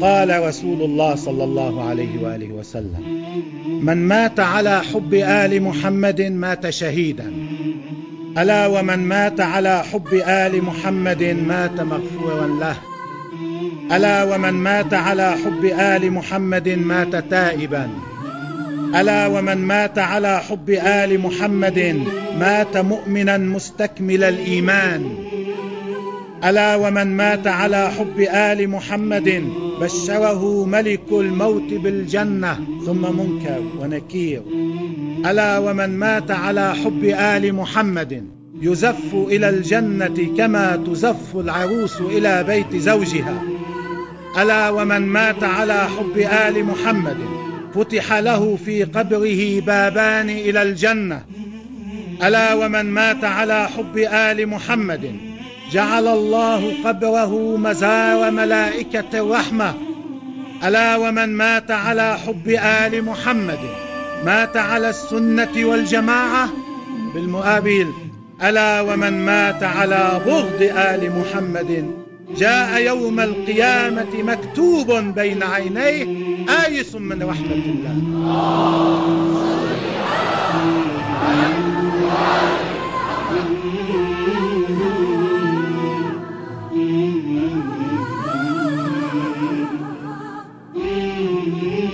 قال رسول الله صلى الله عليه وآله وسلم من مات على حب آل محمد مات شهيدا. ألا ومن مات على حب آل محمد مات مغفورا له. ألا ومن مات على حب آل محمد مات تائبا. ألا ومن مات على حب آل محمد مات مؤمنا مستكمل الإيمان. ألا ومن مات على حب آل محمد بشره ملك الموت بالجنة ثم منكر ونكير. ألا ومن مات على حب آل محمد يزف إلى الجنة كما تزف العروس إلى بيت زوجها. ألا ومن مات على حب آل محمد فتح له في قبره بابان إلى الجنة. ألا ومن مات على حب آل محمد جعل الله قبره مزار ملائكة الرحمه ألا ومن مات على حب آل محمد؟ مات على السنة والجماعة؟ بالمقابل ألا ومن مات على بغض آل محمد؟ جاء يوم القيامة مكتوب بين عينيه آيس من رحمة الله. Mm-hmm.